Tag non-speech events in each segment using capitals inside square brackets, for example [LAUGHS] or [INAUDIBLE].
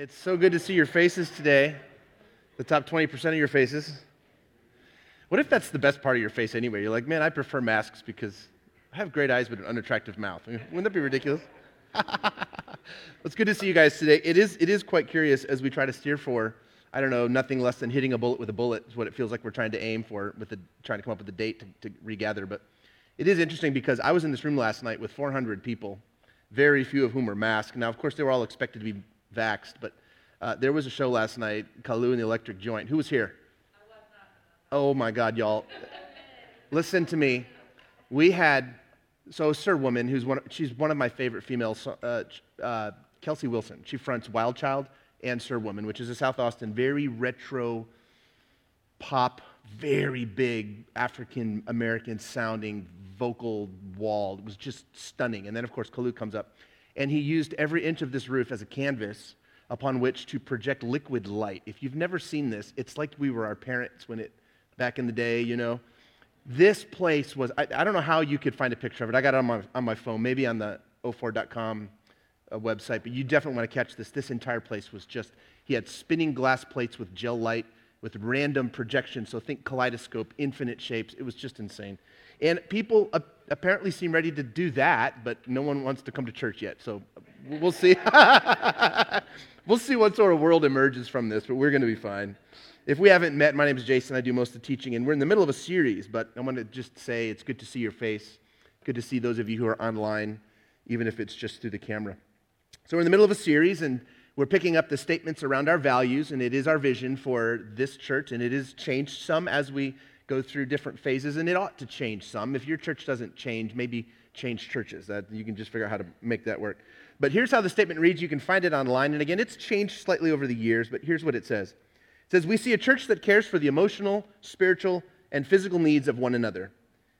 It's so good to see your faces today, the top 20% of your faces. What if that's the best part of your face anyway? You're like, man, I prefer masks because I have great eyes but an unattractive mouth. [LAUGHS] Wouldn't that be ridiculous? [LAUGHS] it's good to see you guys today. It is, it is quite curious as we try to steer for, I don't know, nothing less than hitting a bullet with a bullet is what it feels like we're trying to aim for with the, trying to come up with a date to, to regather. But it is interesting because I was in this room last night with 400 people, very few of whom were masked. Now, of course, they were all expected to be vaxxed, but uh, there was a show last night, Kalu and the Electric Joint. Who was here? Oh my God, y'all. Listen to me. We had, so Sir Woman, who's one, she's one of my favorite females, uh, uh, Kelsey Wilson. She fronts Wild Child and Sir Woman, which is a South Austin, very retro pop, very big African American sounding vocal wall. It was just stunning. And then, of course, Kalu comes up, and he used every inch of this roof as a canvas upon which to project liquid light. If you've never seen this, it's like we were our parents when it, back in the day, you know. This place was, I, I don't know how you could find a picture of it. I got it on my, on my phone, maybe on the 04.com uh, website, but you definitely want to catch this. This entire place was just, he had spinning glass plates with gel light, with random projection. So think kaleidoscope, infinite shapes. It was just insane. And people uh, apparently seem ready to do that, but no one wants to come to church yet. So we'll see. [LAUGHS] we'll see what sort of world emerges from this, but we're going to be fine. If we haven't met, my name is Jason. I do most of the teaching, and we're in the middle of a series, but I want to just say it's good to see your face. Good to see those of you who are online, even if it's just through the camera. So we're in the middle of a series, and we're picking up the statements around our values, and it is our vision for this church, and it has changed some as we go through different phases, and it ought to change some. If your church doesn't change, maybe change churches. That you can just figure out how to make that work. But here's how the statement reads. You can find it online. And again, it's changed slightly over the years, but here's what it says. It says, We see a church that cares for the emotional, spiritual, and physical needs of one another.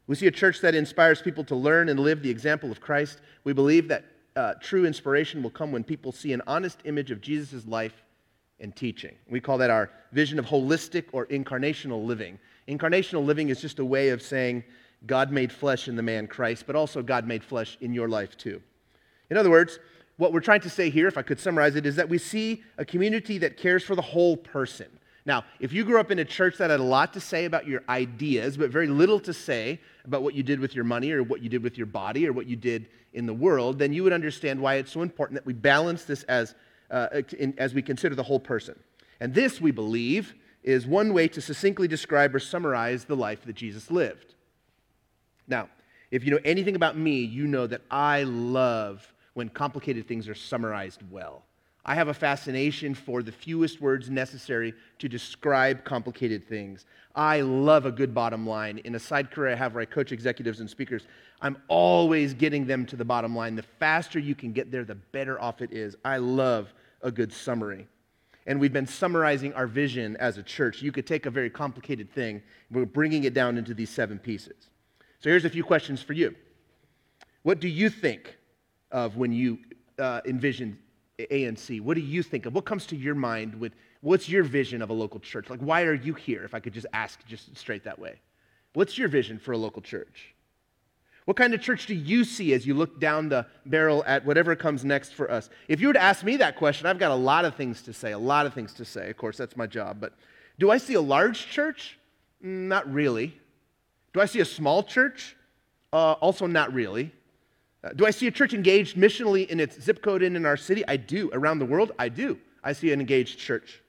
We see a church that inspires people to learn and live the example of Christ. We believe that uh, true inspiration will come when people see an honest image of Jesus' life and teaching. We call that our vision of holistic or incarnational living. Incarnational living is just a way of saying God made flesh in the man Christ, but also God made flesh in your life too. In other words, what we're trying to say here, if I could summarize it, is that we see a community that cares for the whole person. Now, if you grew up in a church that had a lot to say about your ideas, but very little to say about what you did with your money or what you did with your body or what you did in the world, then you would understand why it's so important that we balance this as, uh, in, as we consider the whole person. And this, we believe, is one way to succinctly describe or summarize the life that Jesus lived. Now, if you know anything about me, you know that I love when complicated things are summarized well. I have a fascination for the fewest words necessary to describe complicated things. I love a good bottom line. In a side career I have where I coach executives and speakers, I'm always getting them to the bottom line. The faster you can get there, the better off it is. I love a good summary. And we've been summarizing our vision as a church. You could take a very complicated thing, we're bringing it down into these seven pieces. So here's a few questions for you. What do you think of when you uh, envision ANC? What do you think of? What comes to your mind with what's your vision of a local church? Like, why are you here? If I could just ask just straight that way. What's your vision for a local church? What kind of church do you see as you look down the barrel at whatever comes next for us? If you were to ask me that question, I've got a lot of things to say, a lot of things to say. Of course, that's my job. But do I see a large church? Mm, not really. Do I see a small church? Uh, also, not really. Uh, do I see a church engaged missionally in its zip code and in our city? I do. Around the world, I do. I see an engaged church.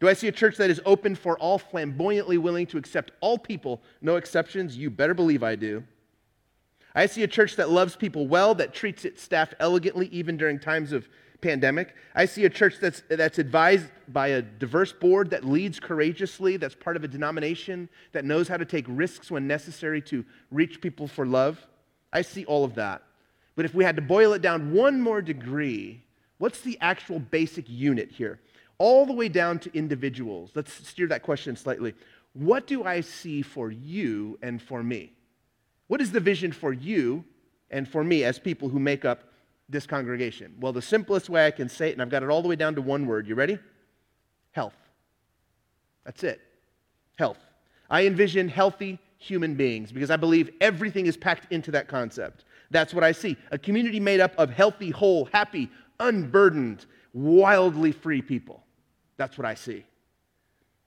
Do I see a church that is open for all, flamboyantly willing to accept all people, no exceptions? You better believe I do. I see a church that loves people well, that treats its staff elegantly, even during times of pandemic. I see a church that's, that's advised by a diverse board that leads courageously, that's part of a denomination that knows how to take risks when necessary to reach people for love. I see all of that. But if we had to boil it down one more degree, what's the actual basic unit here? All the way down to individuals. Let's steer that question slightly. What do I see for you and for me? What is the vision for you and for me as people who make up this congregation? Well, the simplest way I can say it, and I've got it all the way down to one word. You ready? Health. That's it. Health. I envision healthy human beings because I believe everything is packed into that concept. That's what I see. A community made up of healthy, whole, happy, unburdened, wildly free people. That's what I see.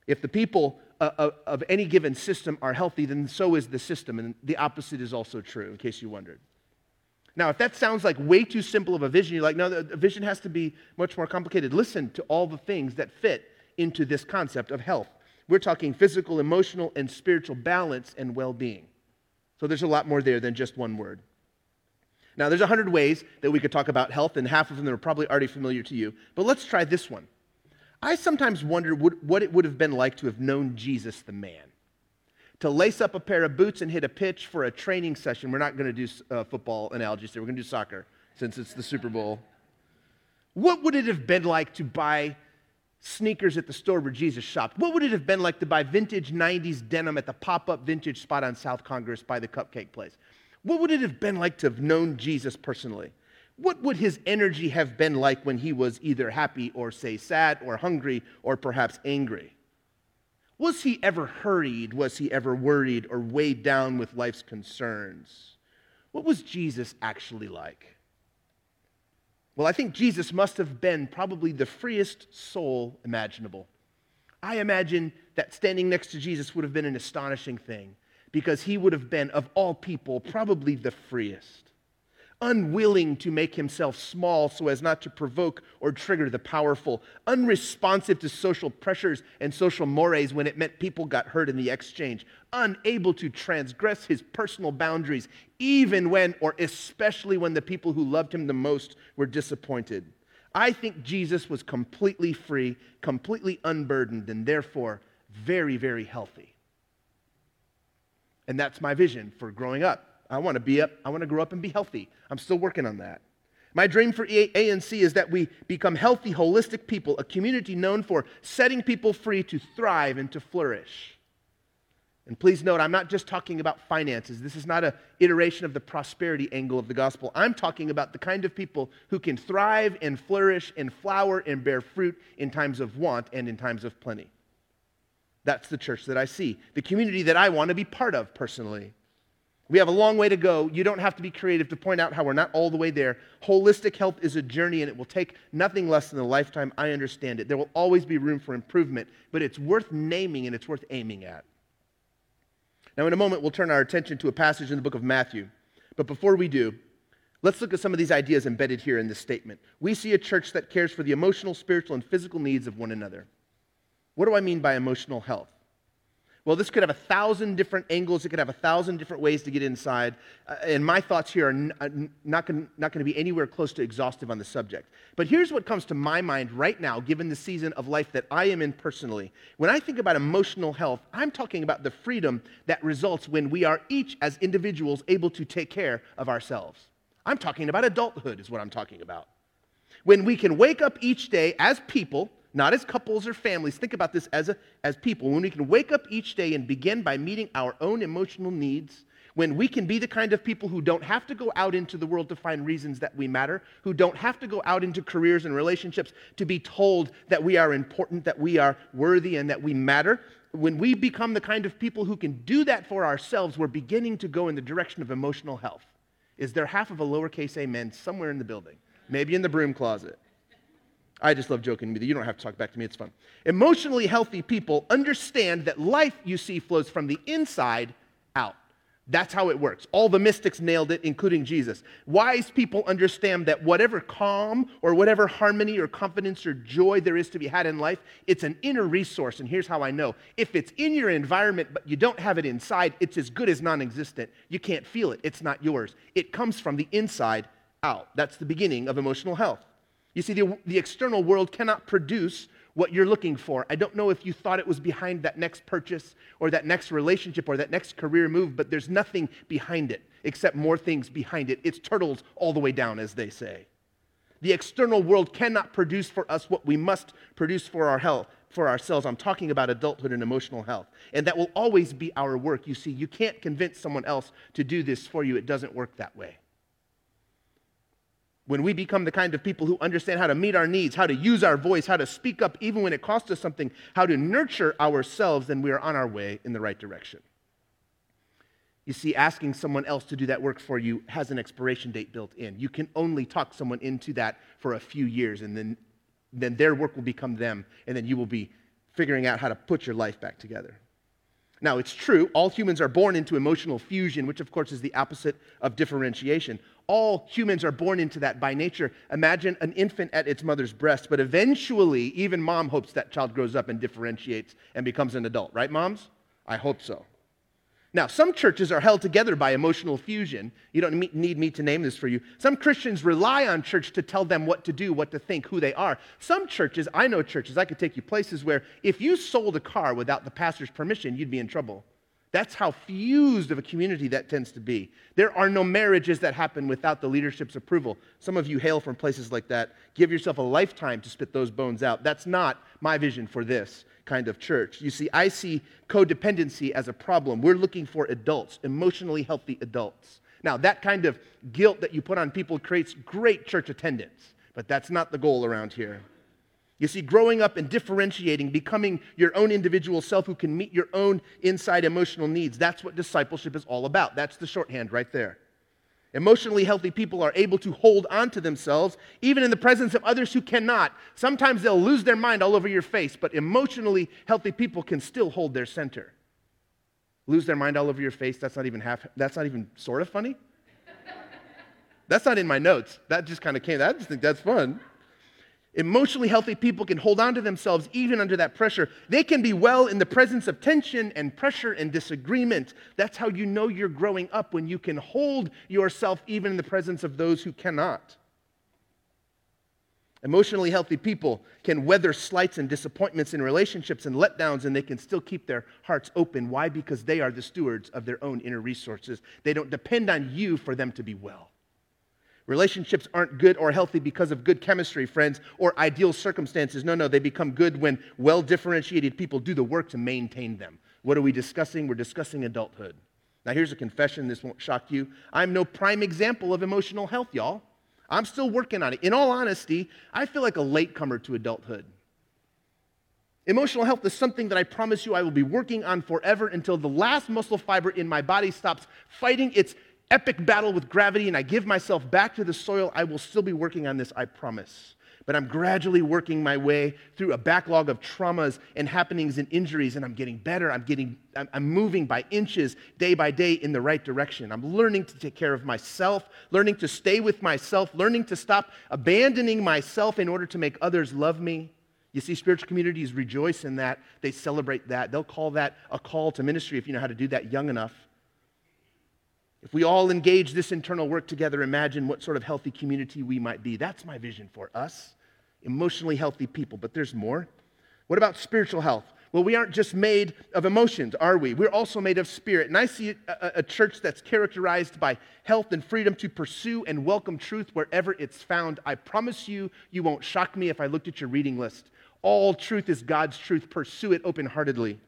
If the people uh, of any given system are healthy, then so is the system. And the opposite is also true, in case you wondered. Now, if that sounds like way too simple of a vision, you're like, no, the vision has to be much more complicated. Listen to all the things that fit into this concept of health. We're talking physical, emotional, and spiritual balance and well being. So there's a lot more there than just one word. Now, there's a hundred ways that we could talk about health, and half of them are probably already familiar to you. But let's try this one. I sometimes wonder what it would have been like to have known Jesus the man. To lace up a pair of boots and hit a pitch for a training session. We're not going to do uh, football analogies today, we're going to do soccer since it's the Super Bowl. What would it have been like to buy sneakers at the store where Jesus shopped? What would it have been like to buy vintage 90s denim at the pop up vintage spot on South Congress by the cupcake place? What would it have been like to have known Jesus personally? What would his energy have been like when he was either happy or, say, sad or hungry or perhaps angry? Was he ever hurried? Was he ever worried or weighed down with life's concerns? What was Jesus actually like? Well, I think Jesus must have been probably the freest soul imaginable. I imagine that standing next to Jesus would have been an astonishing thing because he would have been, of all people, probably the freest unwilling to make himself small so as not to provoke or trigger the powerful, unresponsive to social pressures and social mores when it meant people got hurt in the exchange, unable to transgress his personal boundaries, even when or especially when the people who loved him the most were disappointed. I think Jesus was completely free, completely unburdened, and therefore very, very healthy. And that's my vision for growing up. I want to be up, I want to grow up and be healthy. I'm still working on that. My dream for ANC is that we become healthy, holistic people, a community known for setting people free to thrive and to flourish. And please note, I'm not just talking about finances. This is not an iteration of the prosperity angle of the gospel. I'm talking about the kind of people who can thrive and flourish and flower and bear fruit in times of want and in times of plenty. That's the church that I see, the community that I want to be part of personally. We have a long way to go. You don't have to be creative to point out how we're not all the way there. Holistic health is a journey and it will take nothing less than a lifetime. I understand it. There will always be room for improvement, but it's worth naming and it's worth aiming at. Now, in a moment, we'll turn our attention to a passage in the book of Matthew. But before we do, let's look at some of these ideas embedded here in this statement. We see a church that cares for the emotional, spiritual, and physical needs of one another. What do I mean by emotional health? Well, this could have a thousand different angles. It could have a thousand different ways to get inside. Uh, and my thoughts here are n- uh, not going to be anywhere close to exhaustive on the subject. But here's what comes to my mind right now, given the season of life that I am in personally. When I think about emotional health, I'm talking about the freedom that results when we are each, as individuals, able to take care of ourselves. I'm talking about adulthood, is what I'm talking about. When we can wake up each day as people, not as couples or families. Think about this as, a, as people. When we can wake up each day and begin by meeting our own emotional needs, when we can be the kind of people who don't have to go out into the world to find reasons that we matter, who don't have to go out into careers and relationships to be told that we are important, that we are worthy, and that we matter. When we become the kind of people who can do that for ourselves, we're beginning to go in the direction of emotional health. Is there half of a lowercase amen somewhere in the building? Maybe in the broom closet. I just love joking with you. You don't have to talk back to me, it's fun. Emotionally healthy people understand that life, you see, flows from the inside out. That's how it works. All the mystics nailed it, including Jesus. Wise people understand that whatever calm or whatever harmony or confidence or joy there is to be had in life, it's an inner resource. And here's how I know if it's in your environment, but you don't have it inside, it's as good as non existent. You can't feel it, it's not yours. It comes from the inside out. That's the beginning of emotional health. You see, the, the external world cannot produce what you're looking for. I don't know if you thought it was behind that next purchase or that next relationship or that next career move, but there's nothing behind it except more things behind it. It's turtles all the way down, as they say. The external world cannot produce for us what we must produce for our health, for ourselves. I'm talking about adulthood and emotional health. And that will always be our work. You see, you can't convince someone else to do this for you. It doesn't work that way. When we become the kind of people who understand how to meet our needs, how to use our voice, how to speak up even when it costs us something, how to nurture ourselves, then we are on our way in the right direction. You see, asking someone else to do that work for you has an expiration date built in. You can only talk someone into that for a few years, and then Then their work will become them, and then you will be figuring out how to put your life back together. Now, it's true, all humans are born into emotional fusion, which of course is the opposite of differentiation. All humans are born into that by nature. Imagine an infant at its mother's breast, but eventually, even mom hopes that child grows up and differentiates and becomes an adult, right, moms? I hope so. Now, some churches are held together by emotional fusion. You don't need me to name this for you. Some Christians rely on church to tell them what to do, what to think, who they are. Some churches, I know churches, I could take you places where if you sold a car without the pastor's permission, you'd be in trouble. That's how fused of a community that tends to be. There are no marriages that happen without the leadership's approval. Some of you hail from places like that. Give yourself a lifetime to spit those bones out. That's not my vision for this kind of church. You see, I see codependency as a problem. We're looking for adults, emotionally healthy adults. Now, that kind of guilt that you put on people creates great church attendance, but that's not the goal around here. You see, growing up and differentiating, becoming your own individual self who can meet your own inside emotional needs, that's what discipleship is all about. That's the shorthand right there. Emotionally healthy people are able to hold on to themselves, even in the presence of others who cannot. Sometimes they'll lose their mind all over your face, but emotionally healthy people can still hold their center. Lose their mind all over your face, that's not even half, that's not even sort of funny. [LAUGHS] that's not in my notes. That just kind of came, I just think that's fun. Emotionally healthy people can hold on to themselves even under that pressure. They can be well in the presence of tension and pressure and disagreement. That's how you know you're growing up when you can hold yourself even in the presence of those who cannot. Emotionally healthy people can weather slights and disappointments in relationships and letdowns, and they can still keep their hearts open. Why? Because they are the stewards of their own inner resources. They don't depend on you for them to be well. Relationships aren't good or healthy because of good chemistry, friends, or ideal circumstances. No, no, they become good when well differentiated people do the work to maintain them. What are we discussing? We're discussing adulthood. Now, here's a confession. This won't shock you. I'm no prime example of emotional health, y'all. I'm still working on it. In all honesty, I feel like a latecomer to adulthood. Emotional health is something that I promise you I will be working on forever until the last muscle fiber in my body stops fighting its epic battle with gravity and I give myself back to the soil, I will still be working on this, I promise. But I'm gradually working my way through a backlog of traumas and happenings and injuries, and I'm getting better. I'm getting, I'm, moving by inches, day by day, in the right direction. I'm learning to take care of myself, learning to stay with myself, learning to stop abandoning myself in order to make others love me. You see, spiritual communities rejoice in that. They celebrate that. They'll call that a call to ministry if you know how to do that young enough. If we all engage this internal work together, imagine what sort of healthy community we might be. That's my vision for us emotionally healthy people. But there's more. What about spiritual health? Well, we aren't just made of emotions, are we? We're also made of spirit. And I see a, a, church that's characterized by health and freedom to pursue and welcome truth wherever it's found. I promise you, you won't shock me if I looked at your reading list. All truth is God's truth. Pursue it open heartedly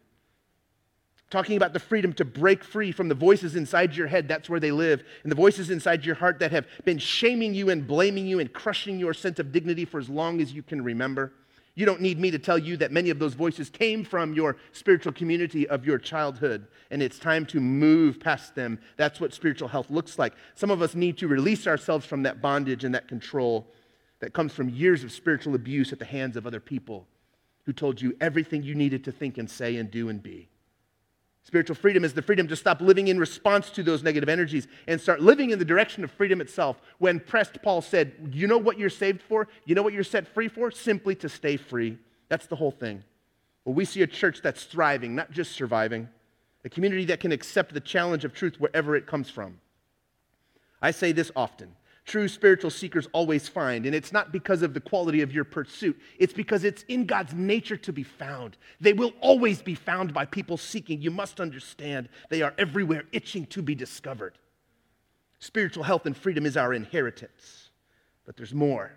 talking about the freedom to break free from the voices inside your head, that's where they live, and the voices inside your heart that have been shaming you and blaming you and crushing your sense of dignity for as long as you can remember. You don't need me to tell you that many of those voices came from your spiritual community of your childhood, and it's time to move past them. That's what spiritual health looks like. Some of us need to release ourselves from that bondage and that control that comes from years of spiritual abuse at the hands of other people who told you everything you needed to think and say and do and be. Spiritual freedom is the freedom to stop living in response to those negative energies and start living in the direction of freedom itself. When pressed, Paul said, You know what you're saved for? You know what you're set free for? Simply to stay free. That's the whole thing. Well, we see a church that's thriving, not just surviving, a community that can accept the challenge of truth wherever it comes from. I say this often true spiritual seekers always find. And it's not because of the quality of your pursuit, it's because it's in God's nature to be found. They will always be found by people seeking. You must understand they are everywhere, itching to be discovered. Spiritual health and freedom is our inheritance, but there's more.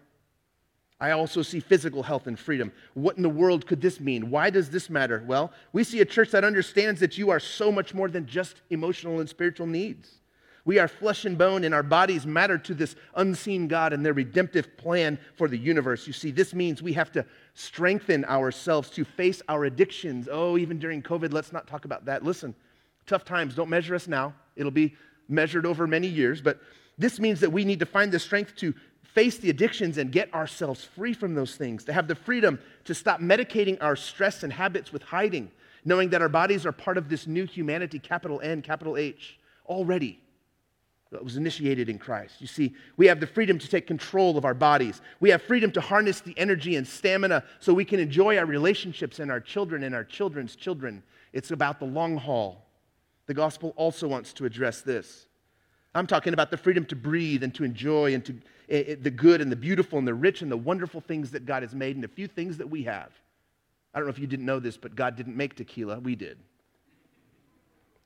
I also see physical health and freedom. What in the world could this mean? Why does this matter? Well, we see a church that understands that you are so much more than just emotional and spiritual needs. We are flesh and bone, and our bodies matter to this unseen God and their redemptive plan for the universe. You see, this means we have to strengthen ourselves to face our addictions. Oh, even during COVID, let's not talk about that. Listen, tough times, don't measure us now. It'll be measured over many years, but this means that we need to find the strength to face the addictions and get ourselves free from those things, to have the freedom to stop medicating our stress and habits with hiding, knowing that our bodies are part of this new humanity, capital N, capital H, already. That was initiated in Christ. You see, we have the freedom to take control of our bodies. We have freedom to harness the energy and stamina so we can enjoy our relationships and our children and our children's children. It's about the long haul. The gospel also wants to address this. I'm talking about the freedom to breathe and to enjoy and to uh, the good and the beautiful and the rich and the wonderful things that God has made and the few things that we have. I don't know if you didn't know this, but God didn't make tequila. We did.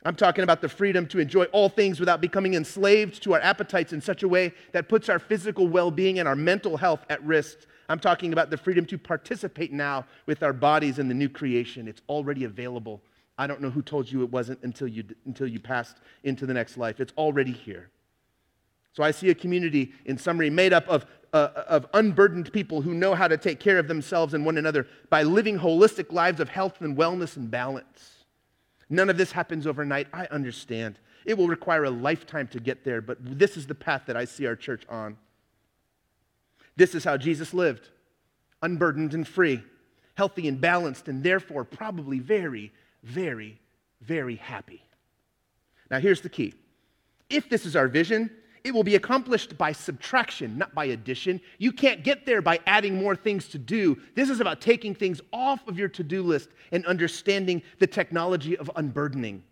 I'm talking about the freedom to enjoy all things without becoming enslaved to our appetites in such a way that puts our physical well being and our mental health at risk. I'm talking about the freedom to participate now with our bodies in the new creation. It's already available. I don't know who told you it wasn't until you, until you passed into the next life. It's already here. So I see a community, in summary, made up of, uh, of unburdened people who know how to take care of themselves and one another by living holistic lives of health and wellness and balance. None of this happens overnight. I understand. It will require a lifetime to get there, but this is the path that I see our church on. This is how Jesus lived unburdened and free, healthy and balanced, and therefore probably very, very, very happy. Now, here's the key if this is our vision, it will be accomplished by subtraction, not by addition. You can't get there by adding more things to do. This is about taking things off of your to do list and understanding the technology of unburdening.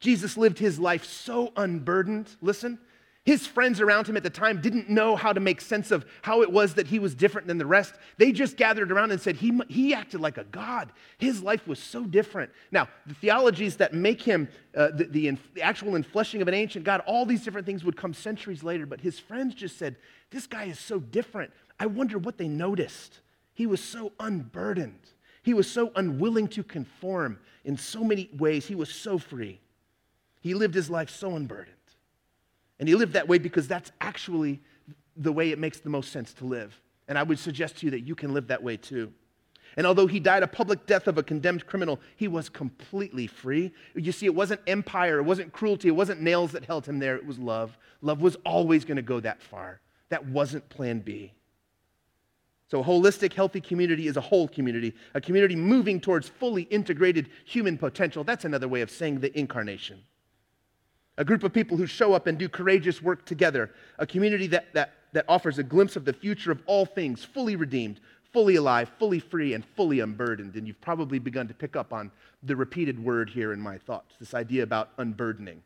Jesus lived his life so unburdened, listen, his friends around him at the time didn't know how to make sense of how it was that he was different than the rest. They just gathered around and said, He, he acted like a God. His life was so different. Now, the theologies that make him uh, the, the, the actual infleshing of an ancient God, all these different things would come centuries later. But his friends just said, This guy is so different. I wonder what they noticed. He was so unburdened, he was so unwilling to conform in so many ways. He was so free. He lived his life so unburdened. And he lived that way because that's actually the way it makes the most sense to live. And I would suggest to you that you can live that way too. And although he died a public death of a condemned criminal, he was completely free. You see, it wasn't empire, it wasn't cruelty, it wasn't nails that held him there, it was love. Love was always going to go that far. That wasn't plan B. So, a holistic, healthy community is a whole community, a community moving towards fully integrated human potential. That's another way of saying the incarnation a group of people who show up and do courageous work together, a community that, that, that offers a glimpse of the future of all things, fully redeemed, fully alive, fully free, and fully unburdened. And you've probably begun to pick up on the repeated word here in my thoughts this idea about unburdening.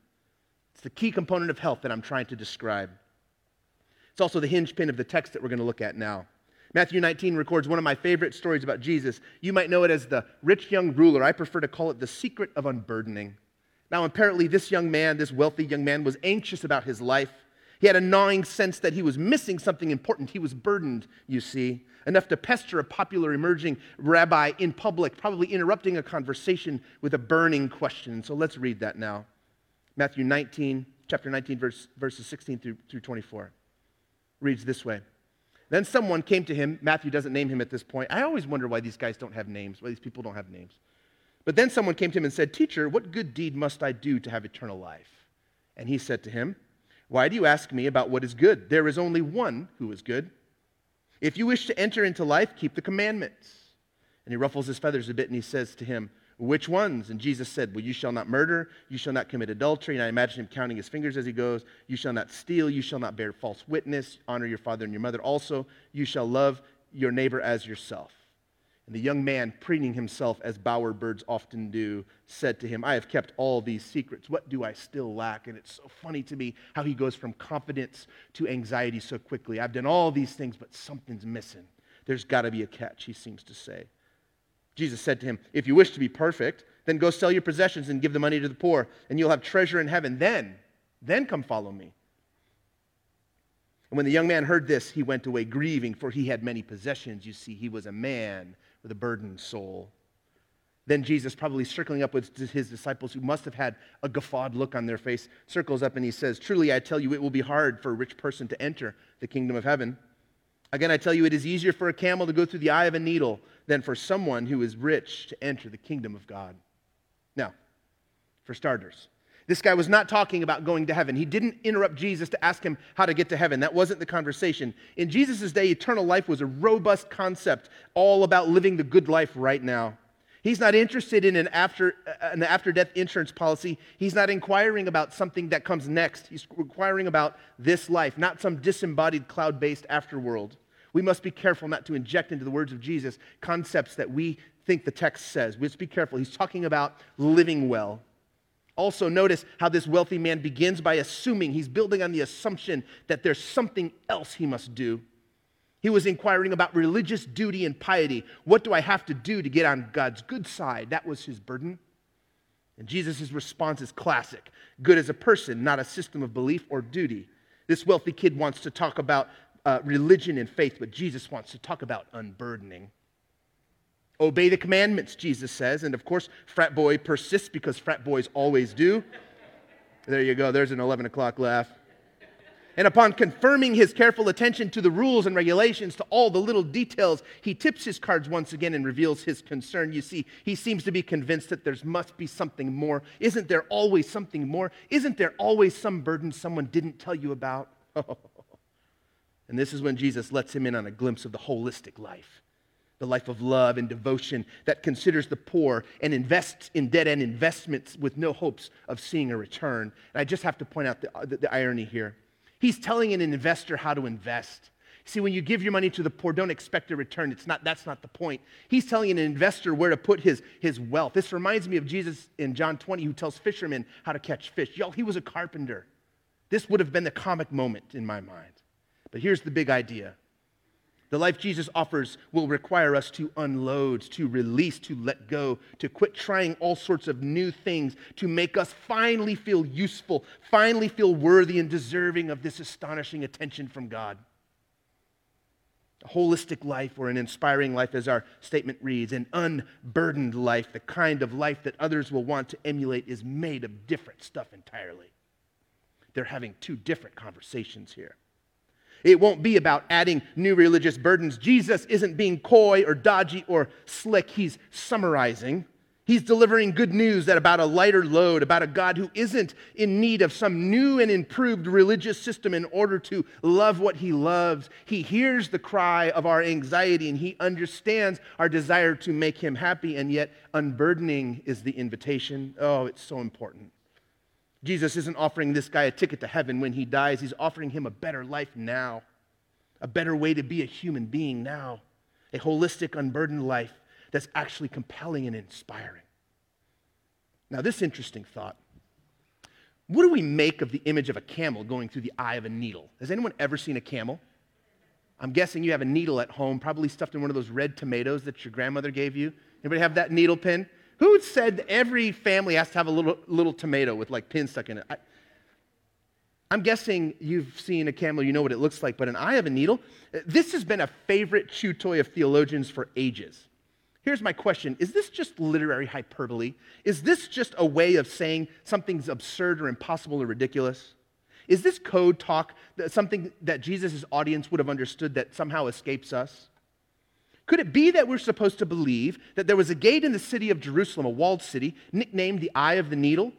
It's the key component of health that I'm trying to describe. It's also the hinge pin of the text that we're going to look at now. Matthew 19 records one of my favorite stories about Jesus. You might know it as the rich young ruler. I prefer to call it the secret of unburdening. Now, apparently, this young man, this wealthy young man, was anxious about his life. He had a gnawing sense that he was missing something important. He was burdened, you see, enough to pester a popular emerging rabbi in public, probably interrupting a conversation with a burning question. So let's read that now. Matthew 19, chapter 19, verse, verses 16 through, through 24. Reads this way. Then someone came to him. Matthew doesn't name him at this point. I always wonder why these guys don't have names, why these people don't have names. But then someone came to him and said, Teacher, what good deed must I do to have eternal life? And he said to him, Why do you ask me about what is good? There is only one who is good. If you wish to enter into life, keep the commandments. And he ruffles his feathers a bit and he says to him, Which ones? And Jesus said, Well, you shall not murder, you shall not commit adultery. And I imagine him counting his fingers as he goes, You shall not steal, you shall not bear false witness, honor your father and your mother. Also, you shall love your neighbor as yourself. And the young man, preening himself as bower birds often do, said to him, I have kept all these secrets. What do I still lack? And it's so funny to me how he goes from confidence to anxiety so quickly. I've done all these things, but something's missing. There's got to be a catch, he seems to say. Jesus said to him, If you wish to be perfect, then go sell your possessions and give the money to the poor, and you'll have treasure in heaven. Then, then come follow me. And when the young man heard this, he went away grieving, for he had many possessions. You see, he was a man with a burdened soul. Then Jesus, probably circling up with his disciples who must have had a guffawed look on their face, circles up and he says, Truly, I tell you, it will be hard for a rich person to enter the kingdom of heaven. Again, I tell you, it is easier for a camel to go through the eye of a needle than for someone who is rich to enter the kingdom of God. Now, for starters, This guy was not talking about going to heaven. He didn't interrupt Jesus to ask him how to get to heaven. That wasn't the conversation. In Jesus' day, eternal life was a robust concept, all about living the good life right now. He's not interested in an after, uh, an after death insurance policy. He's not inquiring about something that comes next. He's inquiring about this life, not some disembodied cloud based afterworld. We must be careful not to inject into the words of Jesus concepts that we think the text says. We must be careful. He's talking about living well. Also, notice how this wealthy man begins by assuming, he's building on the assumption that there's something else he must do. He was inquiring about religious duty and piety. What do I have to do to get on God's good side? That was his burden. And Jesus' response is classic good as a person, not a system of belief or duty. This wealthy kid wants to talk about uh, religion and faith, but Jesus wants to talk about unburdening. Obey the commandments, Jesus says. And of course, frat boy persists because frat boys always do. There you go. There's an 11 o'clock laugh. And upon confirming his careful attention to the rules and regulations, to all the little details, he tips his cards once again and reveals his concern. You see, he seems to be convinced that there must be something more. Isn't there always something more? Isn't there always some burden someone didn't tell you about? [LAUGHS] and this is when Jesus lets him in on a glimpse of the holistic life the life of love and devotion that considers the poor and invests in dead end investments with no hopes of seeing a return. And I just have to point out the, uh, the, the, irony here. He's telling an investor how to invest. See, when you give your money to the poor, don't expect a return. It's not, that's not the point. He's telling an investor where to put his, his wealth. This reminds me of Jesus in John 20, who tells fishermen how to catch fish. Y'all, he was a carpenter. This would have been the comic moment in my mind. But here's the big idea the life Jesus offers will require us to unload, to release, to let go, to quit trying all sorts of new things, to make us finally feel useful, finally feel worthy and deserving of this astonishing attention from God. A holistic life or an inspiring life, as our statement reads, an unburdened life, the kind of life that others will want to emulate, is made of different stuff entirely. They're having two different conversations here. It won't be about adding new religious burdens. Jesus isn't being coy or dodgy or slick. He's summarizing. He's delivering good news that about a lighter load, about a God who isn't in need of some new and improved religious system in order to love what he loves. He hears the cry of our anxiety and he understands our desire to make him happy, and yet unburdening is the invitation. Oh, it's so important. Jesus isn't offering this guy a ticket to heaven when he dies, he's offering him a better life now, a better way to be a human being now, a holistic, unburdened life that's actually compelling and inspiring. Now, this interesting thought. What do we make of the image of a camel going through the eye of a needle? Has anyone ever seen a camel? I'm guessing you have a needle at home, probably stuffed in one of those red tomatoes that your grandmother gave you. Anybody have that needle pin? Who said every family has to have a little, little tomato with like pins stuck in it? I, I'm guessing you've seen a camel, you know what it looks like, but an eye of a needle? This has been a favorite chew toy of theologians for ages. Here's my question Is this just literary hyperbole? Is this just a way of saying something's absurd or impossible or ridiculous? Is this code talk something that Jesus' audience would have understood that somehow escapes us? Could it be that we're supposed to believe that there was a gate in the city of Jerusalem, a walled city, nicknamed the Eye of the Needle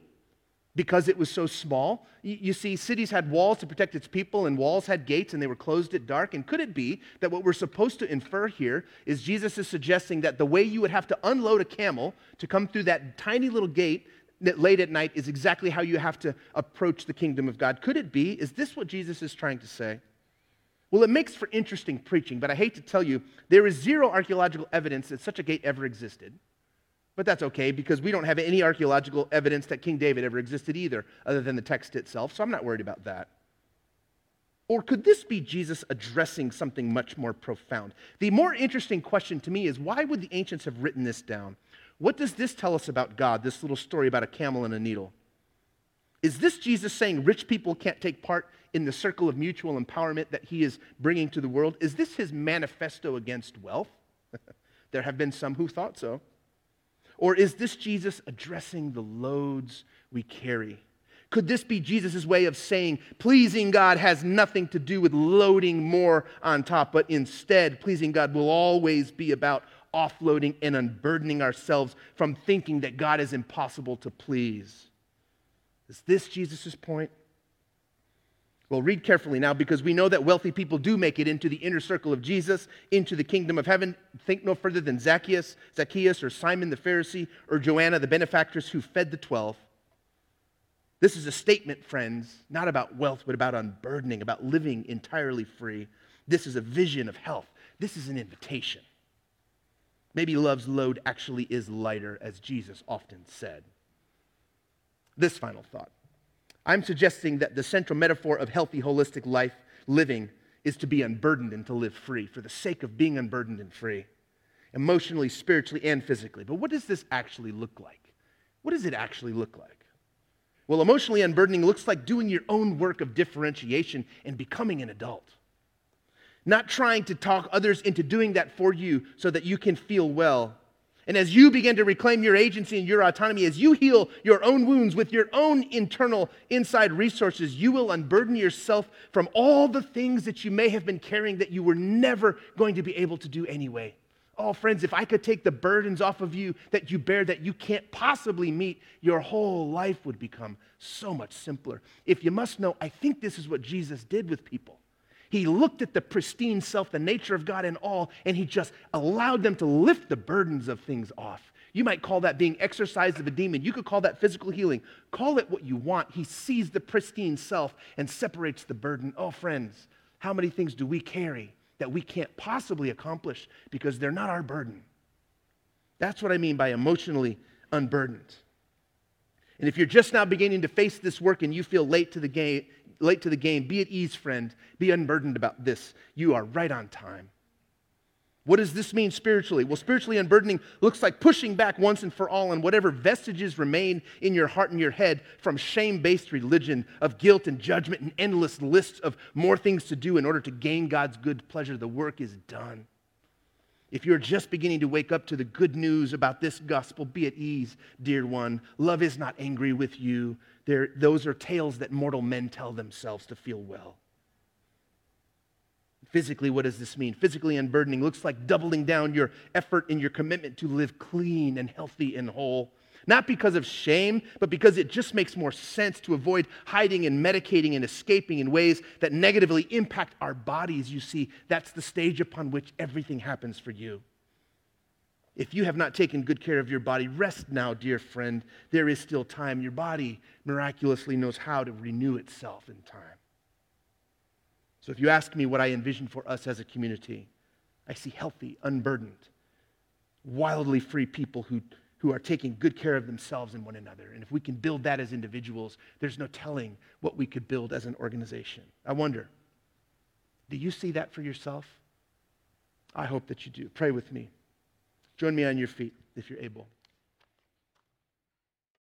because it was so small? You see, cities had walls to protect its people, and walls had gates, and they were closed at dark. And could it be that what we're supposed to infer here is Jesus is suggesting that the way you would have to unload a camel to come through that tiny little gate late at night is exactly how you have to approach the kingdom of God? Could it be? Is this what Jesus is trying to say? Well, it makes for interesting preaching, but I hate to tell you, there is zero archaeological evidence that such a gate ever existed. But that's okay because we don't have any archaeological evidence that King David ever existed either, other than the text itself, so I'm not worried about that. Or could this be Jesus addressing something much more profound? The more interesting question to me is why would the ancients have written this down? What does this tell us about God, this little story about a camel and a needle? Is this Jesus saying rich people can't take part in the circle of mutual empowerment that he is bringing to the world? Is this his manifesto against wealth? [LAUGHS] there have been some who thought so. Or is this Jesus addressing the loads we carry? Could this be Jesus' way of saying pleasing God has nothing to do with loading more on top, but instead, pleasing God will always be about offloading and unburdening ourselves from thinking that God is impossible to please? Is this Jesus' point? Well, read carefully now because we know that wealthy people do make it into the inner circle of Jesus, into the kingdom of heaven. Think no further than Zacchaeus, Zacchaeus or Simon the Pharisee or Joanna the benefactress who fed the 12. This is a statement, friends, not about wealth, but about unburdening, about living entirely free. This is a vision of health. This is an invitation. Maybe love's load actually is lighter, as Jesus often said. This final thought I'm suggesting that the central metaphor of healthy, holistic life living is to be unburdened and to live free for the sake of being unburdened and free, emotionally, spiritually, and physically. But what does this actually look like? What does it actually look like? Well, emotionally unburdening looks like doing your own work of differentiation and becoming an adult. Not trying to talk others into doing that for you so that you can feel well, and as you begin to reclaim your agency and your autonomy, as you heal your own wounds with your own internal inside resources, you will unburden yourself from all the things that you may have been carrying that you were never going to be able to do anyway. Oh, friends, if I could take the burdens off of you that you bear that you can't possibly meet, your whole life would become so much simpler. If you must know, I think this is what Jesus did with people. He looked at the pristine self, the nature of God and all, and he just allowed them to lift the burdens of things off. You might call that being exorcised of a demon. You could call that physical healing. Call it what you want. He sees the pristine self and separates the burden. Oh, friends, how many things do we carry that we can't possibly accomplish because they're not our burden? That's what I mean by emotionally unburdened. And if you're just now beginning to face this work and you feel late to the game, late to the game, be at ease, friend. Be unburdened about this. You are right on time. What does this mean spiritually? Well, spiritually unburdening looks like pushing back once and for all on whatever vestiges remain in your heart and your head from shame based religion of guilt and judgment and endless lists of more things to do in order to gain God's good pleasure. The work is done. If you're just beginning to wake up to the good news about this gospel, be at ease, dear one. Love is not angry with you. They're, those are tales that mortal men tell themselves to feel well. Physically, what does this mean? Physically unburdening looks like doubling down your effort and your commitment to live clean and healthy and whole. Not because of shame, but because it just makes more sense to avoid hiding and medicating and escaping in ways that negatively impact our bodies. You see, that's the stage upon which everything happens for you. If you have not taken good care of your body, rest now, dear friend. There is still time. Your body miraculously knows how to renew itself in time. So if you ask me what I envision for us as a community, I see healthy, unburdened, wildly free people who, who are taking good care of themselves and one another. And if we can build that as individuals, there's no telling what we could build as an organization. I wonder, do you see that for yourself? I hope that you do. Pray with me. Join me on your feet if you're able.